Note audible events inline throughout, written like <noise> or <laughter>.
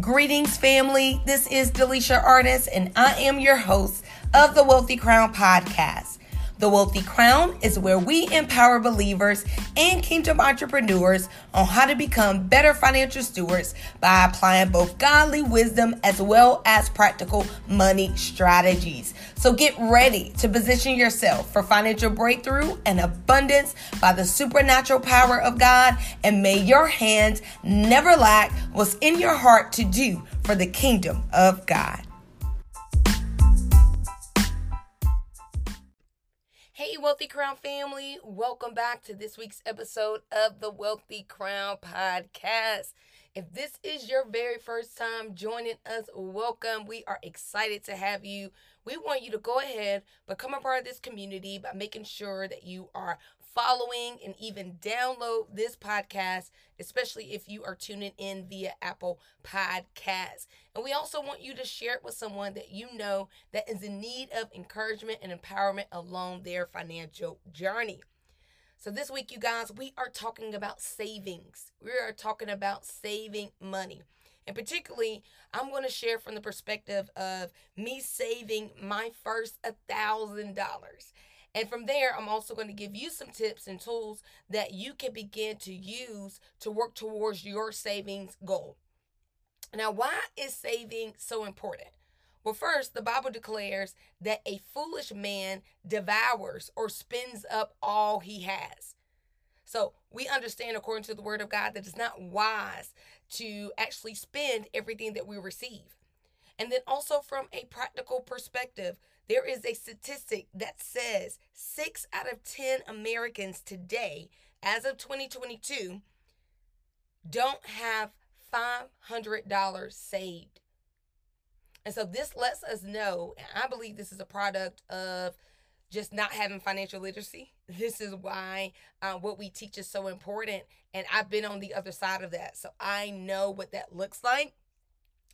Greetings, family. This is Delisha Artist, and I am your host of the Wealthy Crown podcast. The Wealthy Crown is where we empower believers and kingdom entrepreneurs on how to become better financial stewards by applying both godly wisdom as well as practical money strategies. So get ready to position yourself for financial breakthrough and abundance by the supernatural power of God, and may your hands never lack what's in your heart to do for the kingdom of God. Wealthy Crown family, welcome back to this week's episode of the Wealthy Crown podcast. If this is your very first time joining us, welcome. We are excited to have you. We want you to go ahead, become a part of this community by making sure that you are following and even download this podcast, especially if you are tuning in via Apple Podcasts. And we also want you to share it with someone that you know that is in need of encouragement and empowerment along their financial journey. So, this week, you guys, we are talking about savings. We are talking about saving money. And particularly, I'm going to share from the perspective of me saving my first $1,000. And from there, I'm also going to give you some tips and tools that you can begin to use to work towards your savings goal. Now, why is saving so important? Well, first, the Bible declares that a foolish man devours or spends up all he has. So we understand, according to the word of God, that it's not wise to actually spend everything that we receive. And then also from a practical perspective, there is a statistic that says six out of 10 Americans today, as of 2022, don't have $500 saved. And so this lets us know, and I believe this is a product of just not having financial literacy. <laughs> This is why uh, what we teach is so important. And I've been on the other side of that. So I know what that looks like.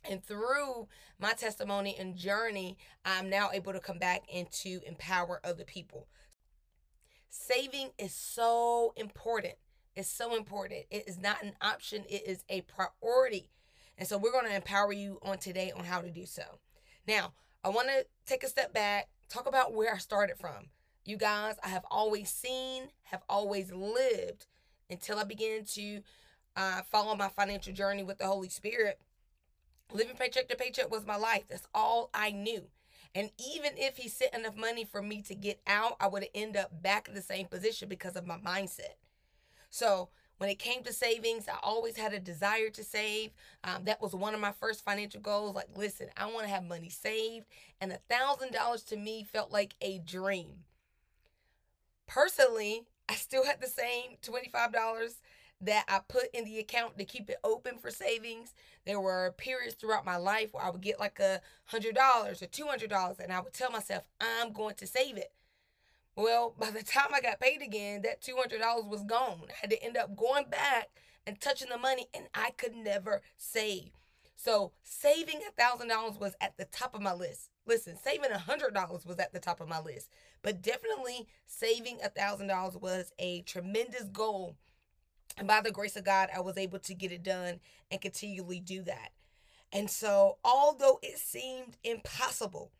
And through my testimony and journey, I'm now able to come back and to empower other people. Saving is so important. It's so important. It is not an option, it is a priority. And so we're going to empower you on today on how to do so. Now, I want to take a step back, talk about where I started from. You guys, I have always seen, have always lived until I began to uh, follow my financial journey with the Holy Spirit. Living paycheck to paycheck was my life. That's all I knew. And even if he sent enough money for me to get out, I would end up back in the same position because of my mindset. So when it came to savings, I always had a desire to save. Um, that was one of my first financial goals. Like, listen, I want to have money saved. And a $1,000 to me felt like a dream. Personally, I still had the same $25 that I put in the account to keep it open for savings. There were periods throughout my life where I would get like a hundred dollars or two hundred dollars, and I would tell myself I'm going to save it. Well, <laughs> by the time I got paid again, that two hundred dollars was gone. I had to end up going back and touching the money, and I could never save. So saving a thousand dollars was at the top of my list. Listen, saving a hundred dollars was at the top of my list, but definitely saving a thousand dollars was a tremendous goal and by the grace of God, I was able to get it done and continually do that. And so, although it seemed impossible,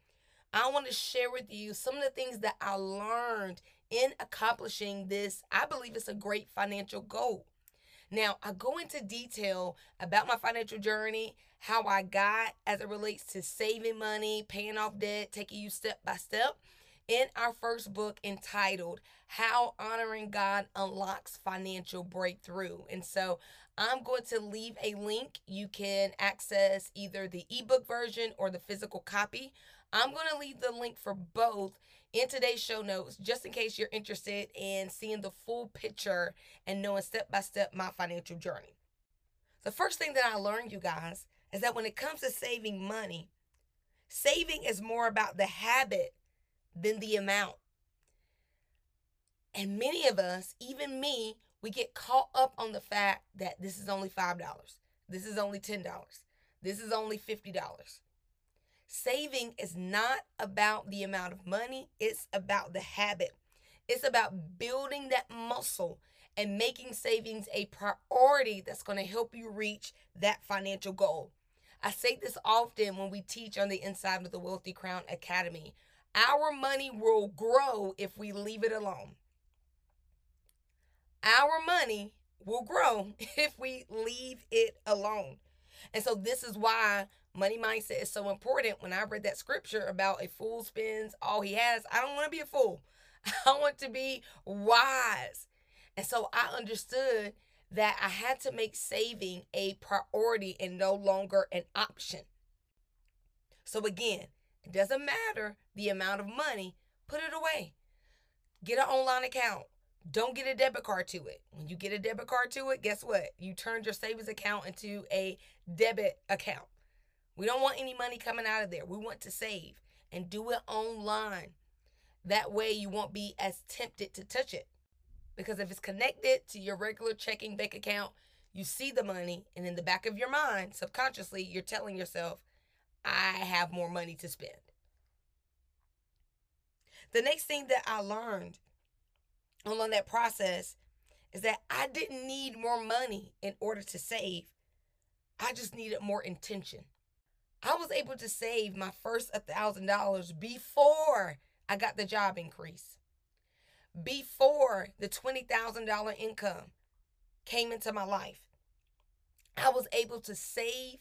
I want to share with you some of the things that I learned in accomplishing this. I believe it's a great financial goal. Now, I go into detail about my financial journey, how I got as it relates to saving money, paying off debt, taking you step by step in our first book entitled How Honoring God Unlocks Financial Breakthrough. And so I'm going to leave a link. You can access either the ebook version or the physical copy. I'm going to leave the link for both in today's show notes just in case you're interested in seeing the full picture and knowing step by step my financial journey. The first thing that I learned, you guys, is that when it comes to saving money, saving is more about the habit than the amount. And many of us, even me, we get caught up on the fact that this is only $5. This is only $10. This is only $50. Saving is not about the amount of money, it's about the habit. It's about building that muscle and making savings a priority that's going to help you reach that financial goal. I say this often when we teach on the inside of the Wealthy Crown Academy. Our money will grow if we leave it alone. Our money will grow <laughs> if we leave it alone. And so, this is why money mindset is so important. When I read that scripture about a fool spends all he has, I don't want to be a fool. <laughs> I want to be wise. And so, I understood that I had to make saving a priority and no longer an option. So, again, it doesn't matter the amount of money, put it away. Get an online account. Don't get a debit card to it. When you get a debit card to it, guess what? You turned your savings account into a debit account. We don't want any money coming out of there. We want to save and do it online. That way, you won't be as tempted to touch it. Because if it's connected to your regular checking bank account, you see the money, and in the back of your mind, subconsciously, you're telling yourself, I have more money to spend. The next thing that I learned along that process is that I didn't need more money in order to save. I just needed more intention. I was able to save my first $1,000 before I got the job increase, before the $20,000 income came into my life. I was able to save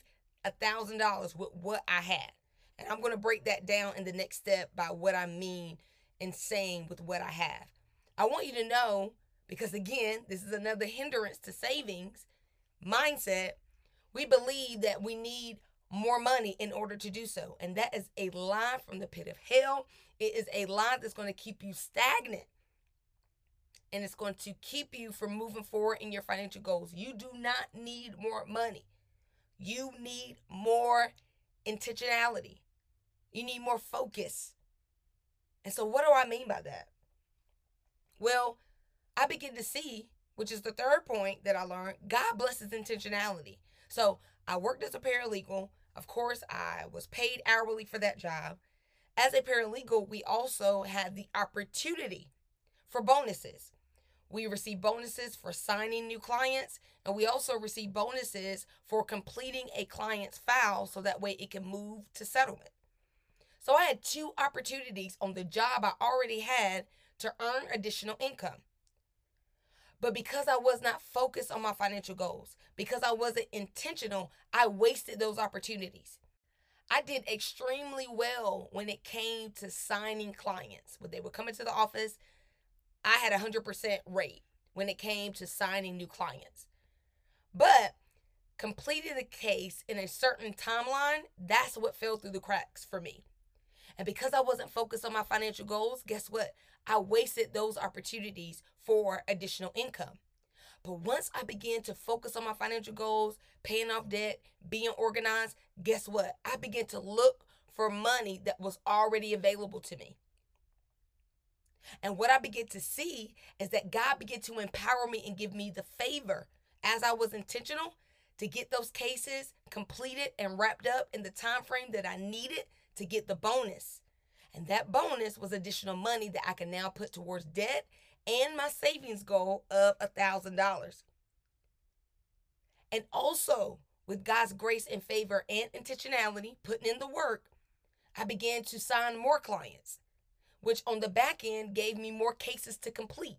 $1,000 with what I had. And I'm going to break that down in the next step by what I mean in saying with what I have. I want you to know, because again, this is another hindrance to savings mindset. We believe that we need more money in order to do so. And that is a lie from the pit of hell. It is a lie that's going to keep you stagnant. And it's going to keep you from moving forward in your financial goals. You do not need more money. You need more intentionality. You need more focus. And so, what do I mean by that? Well, I begin to see, which is the third point that I learned, God blesses intentionality. So I worked as a paralegal. Of course, I was paid hourly for that job. As a paralegal, we also had the opportunity for bonuses. We receive bonuses for signing new clients, and we also receive bonuses for completing a client's file so that way it can move to settlement. So I had two opportunities on the job I already had to earn additional income. But because I was not focused on my financial goals, because I wasn't intentional, I wasted those opportunities. I did extremely well when it came to signing clients. When they would come into the office, I had a 100% rate when it came to signing new clients. But completing the case in a certain timeline, that's what fell through the cracks for me. And because I wasn't focused on my financial goals, guess what? I wasted those opportunities for additional income. But once I began to focus on my financial goals, paying off debt, being organized, guess what? I began to look for money that was already available to me. And what I began to see is that God began to empower me and give me the favor as I was intentional to get those cases completed and wrapped up in the time frame that I needed to get the bonus. And that bonus was additional money that I can now put towards debt and my savings goal of a $1,000. And also, with God's grace and favor and intentionality, putting in the work, I began to sign more clients, which on the back end gave me more cases to complete.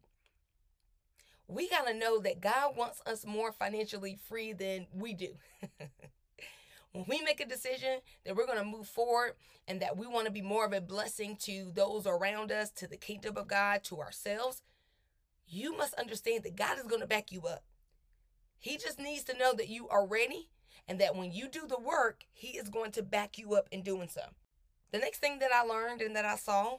We got to know that God wants us more financially free than we do. <laughs> when we make a decision that we're going to move forward and that we want to be more of a blessing to those around us, to the kingdom of God, to ourselves, you must understand that God is going to back you up. He just needs to know that you are ready and that when you do the work, He is going to back you up in doing so. The next thing that I learned and that I saw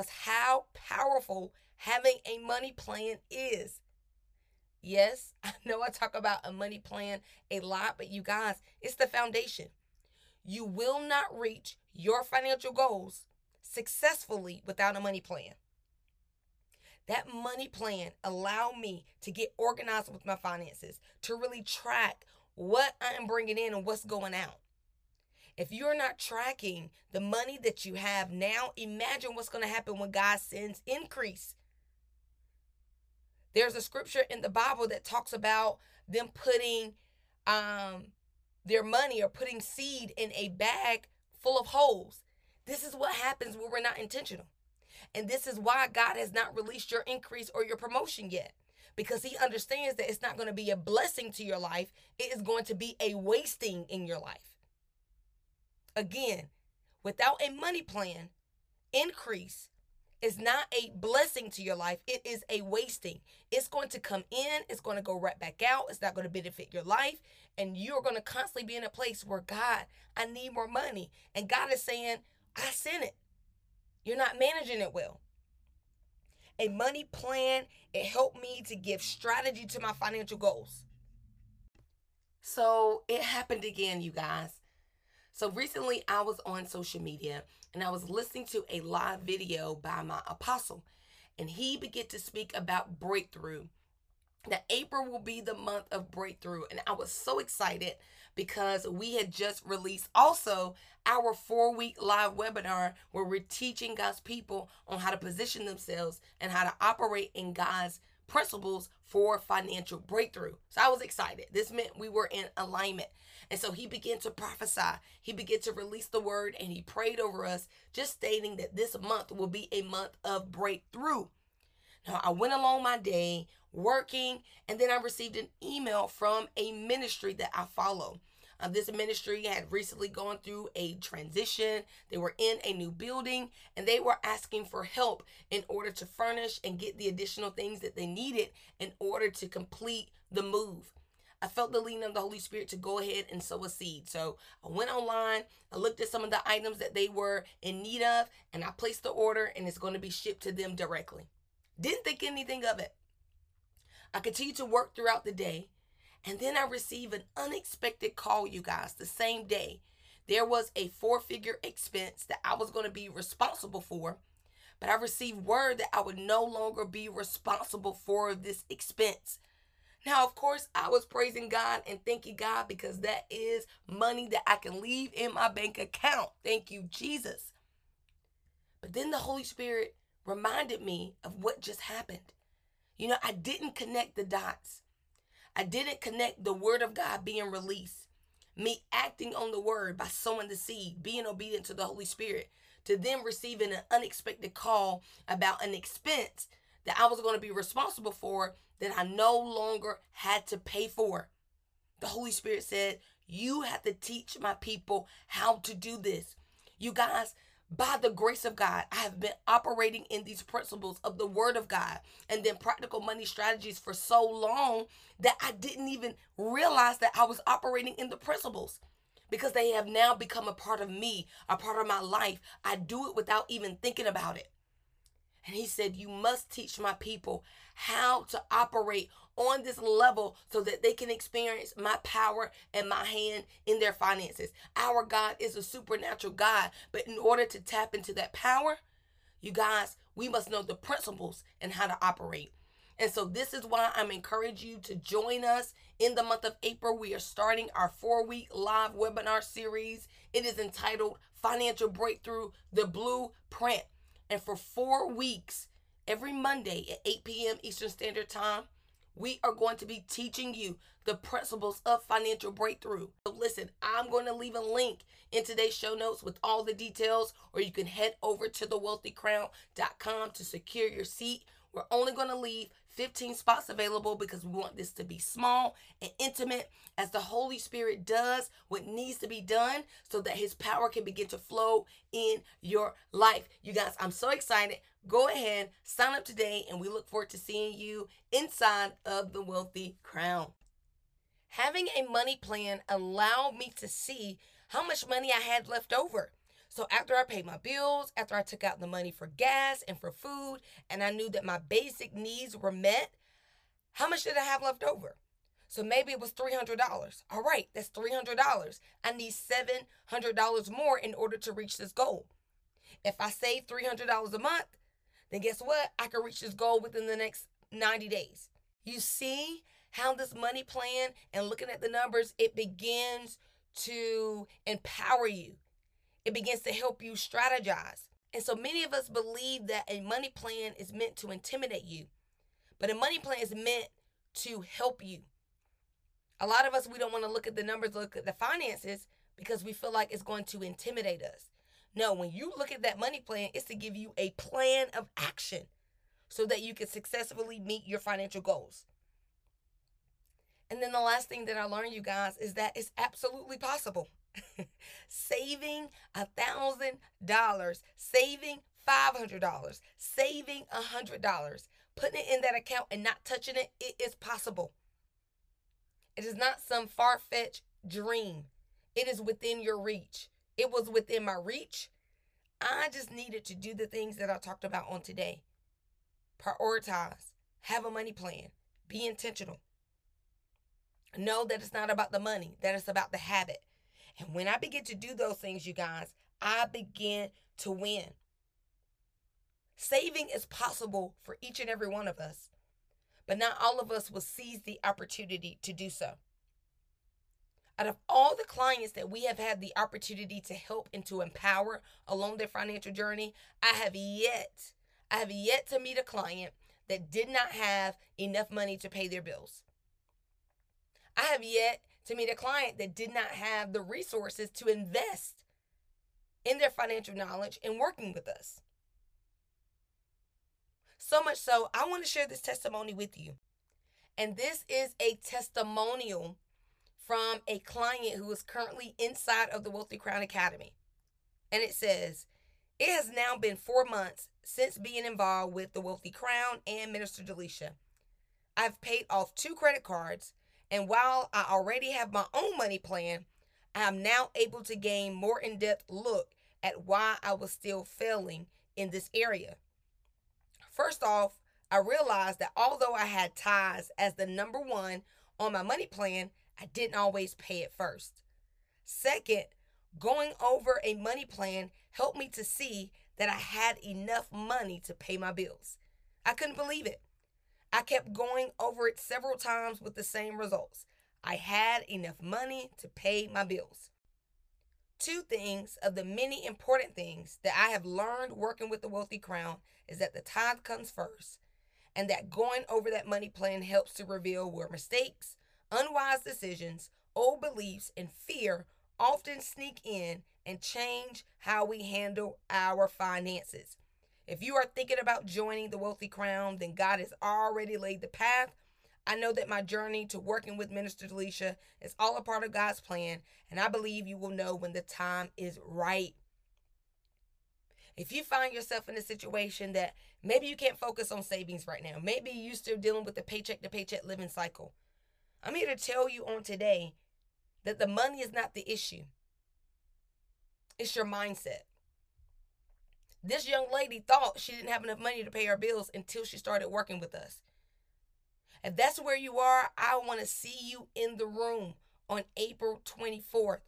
was how powerful having a money plan is. Yes, <laughs> I know I talk about a money plan a lot, but you guys, it's the foundation. You will not reach your financial goals successfully without a money plan. That money plan allowed me to get organized with my finances, to really track what I am bringing in and what's going out. If you're not tracking the money that you have now, imagine what's going to happen when God sends increase. There's a scripture in the Bible that talks about them putting um, their money or putting seed in a bag full of holes. This is what happens when we're not intentional. And this is why God has not released your increase or your promotion yet. Because he understands that it's not going to be a blessing to your life, it is going to be a wasting in your life. Again, without a money plan, increase is not a blessing to your life. It is a wasting. It's going to come in, it's going to go right back out. It's not going to benefit your life. And you're going to constantly be in a place where, God, I need more money. And God is saying, I sent it. You're not managing it well. A money plan, it helped me to give strategy to my financial goals. So it happened again, you guys. So recently I was on social media and I was listening to a live video by my apostle, and he began to speak about breakthrough. That April will be the month of breakthrough, and I was so excited because we had just released also our four week live webinar where we're teaching God's people on how to position themselves and how to operate in God's principles for financial breakthrough. So I was excited. This meant we were in alignment. And so he began to prophesy. He began to release the word and he prayed over us, just stating that this month will be a month of breakthrough. Now, I went along my day working, and then I received an email from a ministry that I follow. Uh, this ministry had recently gone through a transition. They were in a new building and they were asking for help in order to furnish and get the additional things that they needed in order to complete the move. I felt the leading of the Holy Spirit to go ahead and sow a seed. So I went online, I looked at some of the items that they were in need of, and I placed the order, and it's going to be shipped to them directly. Didn't think anything of it. I continued to work throughout the day, and then I received an unexpected call, you guys, the same day. There was a four figure expense that I was going to be responsible for, but I received word that I would no longer be responsible for this expense. Now, of course, I was praising God and thanking God because that is money that I can leave in my bank account. Thank you, Jesus. But then the Holy Spirit reminded me of what just happened. You know, I didn't connect the dots. I didn't connect the word of God being released, me acting on the word by sowing the seed, being obedient to the Holy Spirit, to then receiving an unexpected call about an expense that I was going to be responsible for that I no longer had to pay for. The Holy Spirit said, You have to teach my people how to do this. You guys, by the grace of God, I have been operating in these principles of the Word of God and then practical money strategies for so long that I didn't even realize that I was operating in the principles because they have now become a part of me, a part of my life. I do it without even thinking about it. And he said, You must teach my people how to operate on this level so that they can experience my power and my hand in their finances. Our God is a supernatural God, but in order to tap into that power, you guys, we must know the principles and how to operate. And so, this is why I'm encouraging you to join us in the month of April. We are starting our four week live webinar series. It is entitled Financial Breakthrough The Blueprint. And for four weeks, every Monday at 8 p.m. Eastern Standard Time, we are going to be teaching you the principles of financial breakthrough. So listen, I'm going to leave a link in today's show notes with all the details, or you can head over to thewealthycrown.com to secure your seat. We're only going to leave 15 spots available because we want this to be small and intimate as the Holy Spirit does what needs to be done so that His power can begin to flow in your life. You guys, I'm so excited. Go ahead, sign up today, and we look forward to seeing you inside of the Wealthy Crown. Having a money plan allowed me to see how much money I had left over. So after I paid my bills, after I took out the money for gas and for food, and I knew that my basic needs were met, how much did I have left over? So maybe it was $300. All right, that's $300. I need $700 more in order to reach this goal. If I save $300 a month, then guess what? I can reach this goal within the next 90 days. You see how this money plan and looking at the numbers, it begins to empower you it begins to help you strategize. And so many of us believe that a money plan is meant to intimidate you, but a money plan is meant to help you. A lot of us, we don't want to look at the numbers, look at the finances because we feel like it's going to intimidate us. No, when you look at that money plan, it's to give you a plan of action so that you can successfully meet your financial goals. And then the last thing that I learned, you guys, is that it's absolutely possible. <laughs> saving a thousand dollars, saving five hundred dollars, saving a hundred dollars, putting it in that account and not touching it, it is possible. It is not some far fetched dream. It is within your reach. It was within my reach. I just needed to do the things that I talked about on today. Prioritize, have a money plan, be intentional. Know that it's not about the money, that it's about the habit. And when I begin to do those things, you guys, I begin to win. Saving is possible for each and every one of us, but not all of us will seize the opportunity to do so. Out of all the clients that we have had the opportunity to help and to empower along their financial journey, I have yet, I have yet to meet a client that did not have enough money to pay their bills. I have yet to meet a client that did not have the resources to invest in their financial knowledge and working with us. So much so, I want to share this testimony with you. And this is a testimonial from a client who is currently inside of the Wealthy Crown Academy. And it says, It has now been four months since being involved with the Wealthy Crown and Minister Delisha. I've paid off two credit cards and while I already have my own money plan, I am now able to gain more in depth look at why I was still failing in this area. First off, I realized that although I had tithes as the number one on my money plan, I didn't always pay it first. Second, going over a money plan helped me to see that I had enough money to pay my bills. I couldn't believe it. I kept going over it several times with the same results. I had enough money to pay my bills. Two things of the many important things that I have learned working with the Wealthy Crown is that the tithe comes first, and that going over that money plan helps to reveal where mistakes, unwise decisions, old beliefs, and fear often sneak in and change how we handle our finances. If you are thinking about joining the Wealthy Crown, then God has already laid the path. I know that my journey to working with Minister Delisha is all a part of God's plan, and I believe you will know when the time is right. If you find yourself in a situation that maybe you can't focus on savings right now, maybe you're still dealing with the paycheck to paycheck living cycle, I'm here to tell you on today that the money is not the issue, it's your mindset. This young lady thought she didn't have enough money to pay her bills until she started working with us. If that's where you are, I want to see you in the room on April 24th.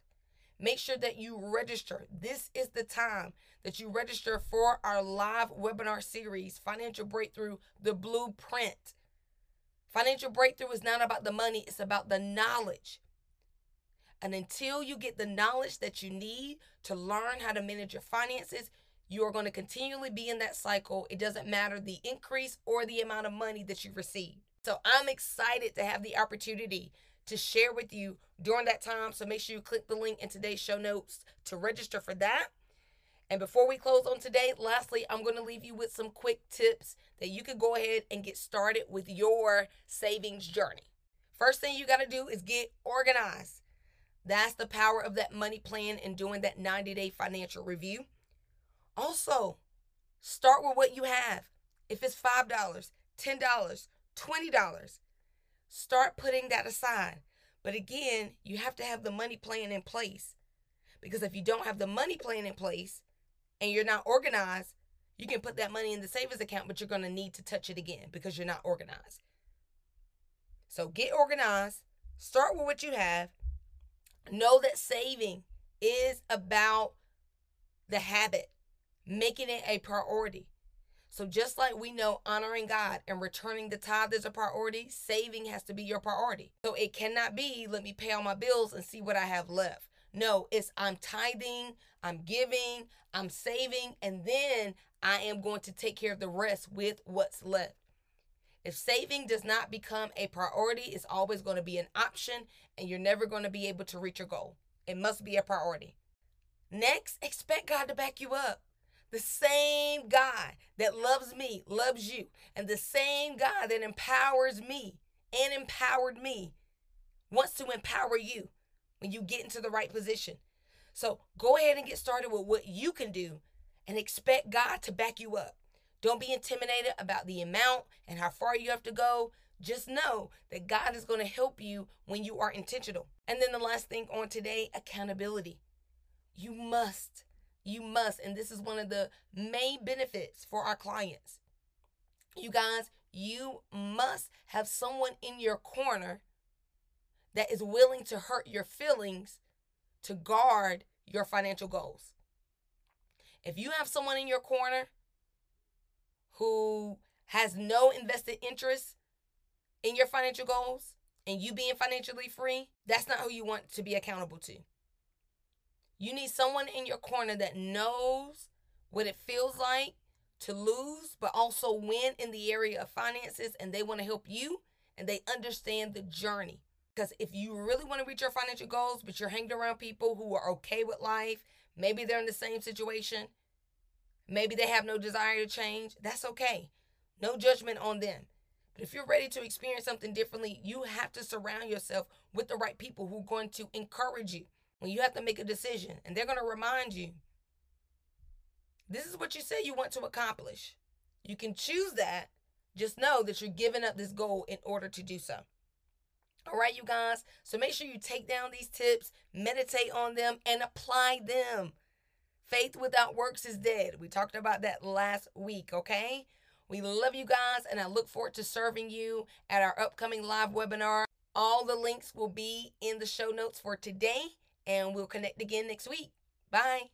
Make sure that you register. This is the time that you register for our live webinar series, Financial Breakthrough The Blueprint. Financial breakthrough is not about the money, it's about the knowledge. And until you get the knowledge that you need to learn how to manage your finances, you are going to continually be in that cycle. It doesn't matter the increase or the amount of money that you receive. So I'm excited to have the opportunity to share with you during that time. So make sure you click the link in today's show notes to register for that. And before we close on today, lastly, I'm going to leave you with some quick tips that you could go ahead and get started with your savings journey. First thing you got to do is get organized. That's the power of that money plan and doing that 90 day financial review. Also, start with what you have. If it's $5, $10, $20, start putting that aside. But again, you have to have the money plan in place. Because if you don't have the money plan in place and you're not organized, you can put that money in the savings account, but you're going to need to touch it again because you're not organized. So get organized, start with what you have. Know that saving is about the habit making it a priority. So just like we know honoring God and returning the tithe is a priority, saving has to be your priority. So it cannot be let me pay all my bills and see what I have left. No, it's I'm tithing, I'm giving, I'm saving, and then I am going to take care of the rest with what's left. If saving does not become a priority, it's always going to be an option and you're never going to be able to reach your goal. It must be a priority. Next, expect God to back you up. The same God that loves me loves you, and the same God that empowers me and empowered me wants to empower you when you get into the right position. So go ahead and get started with what you can do and expect God to back you up. Don't be intimidated about the amount and how far you have to go. Just know that God is going to help you when you are intentional. And then the last thing on today accountability. You must, you must, and this is one of the main benefits for our clients. You guys, you must have someone in your corner that is willing to hurt your feelings to guard your financial goals. If you have someone in your corner who has no invested interest in your financial goals and you being financially free, that's not who you want to be accountable to. You need someone in your corner that knows what it feels like to lose, but also win in the area of finances, and they want to help you and they understand the journey. Because if you really want to reach your financial goals, but you're hanging around people who are okay with life, maybe they're in the same situation, maybe they have no desire to change, that's okay. No judgment on them. But if you're ready to experience something differently, you have to surround yourself with the right people who are going to encourage you when you have to make a decision. And they're going to remind you this is what you say you want to accomplish. You can choose that. Just know that you're giving up this goal in order to do so. All right, you guys. So make sure you take down these tips, meditate on them, and apply them. Faith without works is dead. We talked about that last week, okay? We love you guys, and I look forward to serving you at our upcoming live webinar. All the links will be in the show notes for today, and we'll connect again next week. Bye.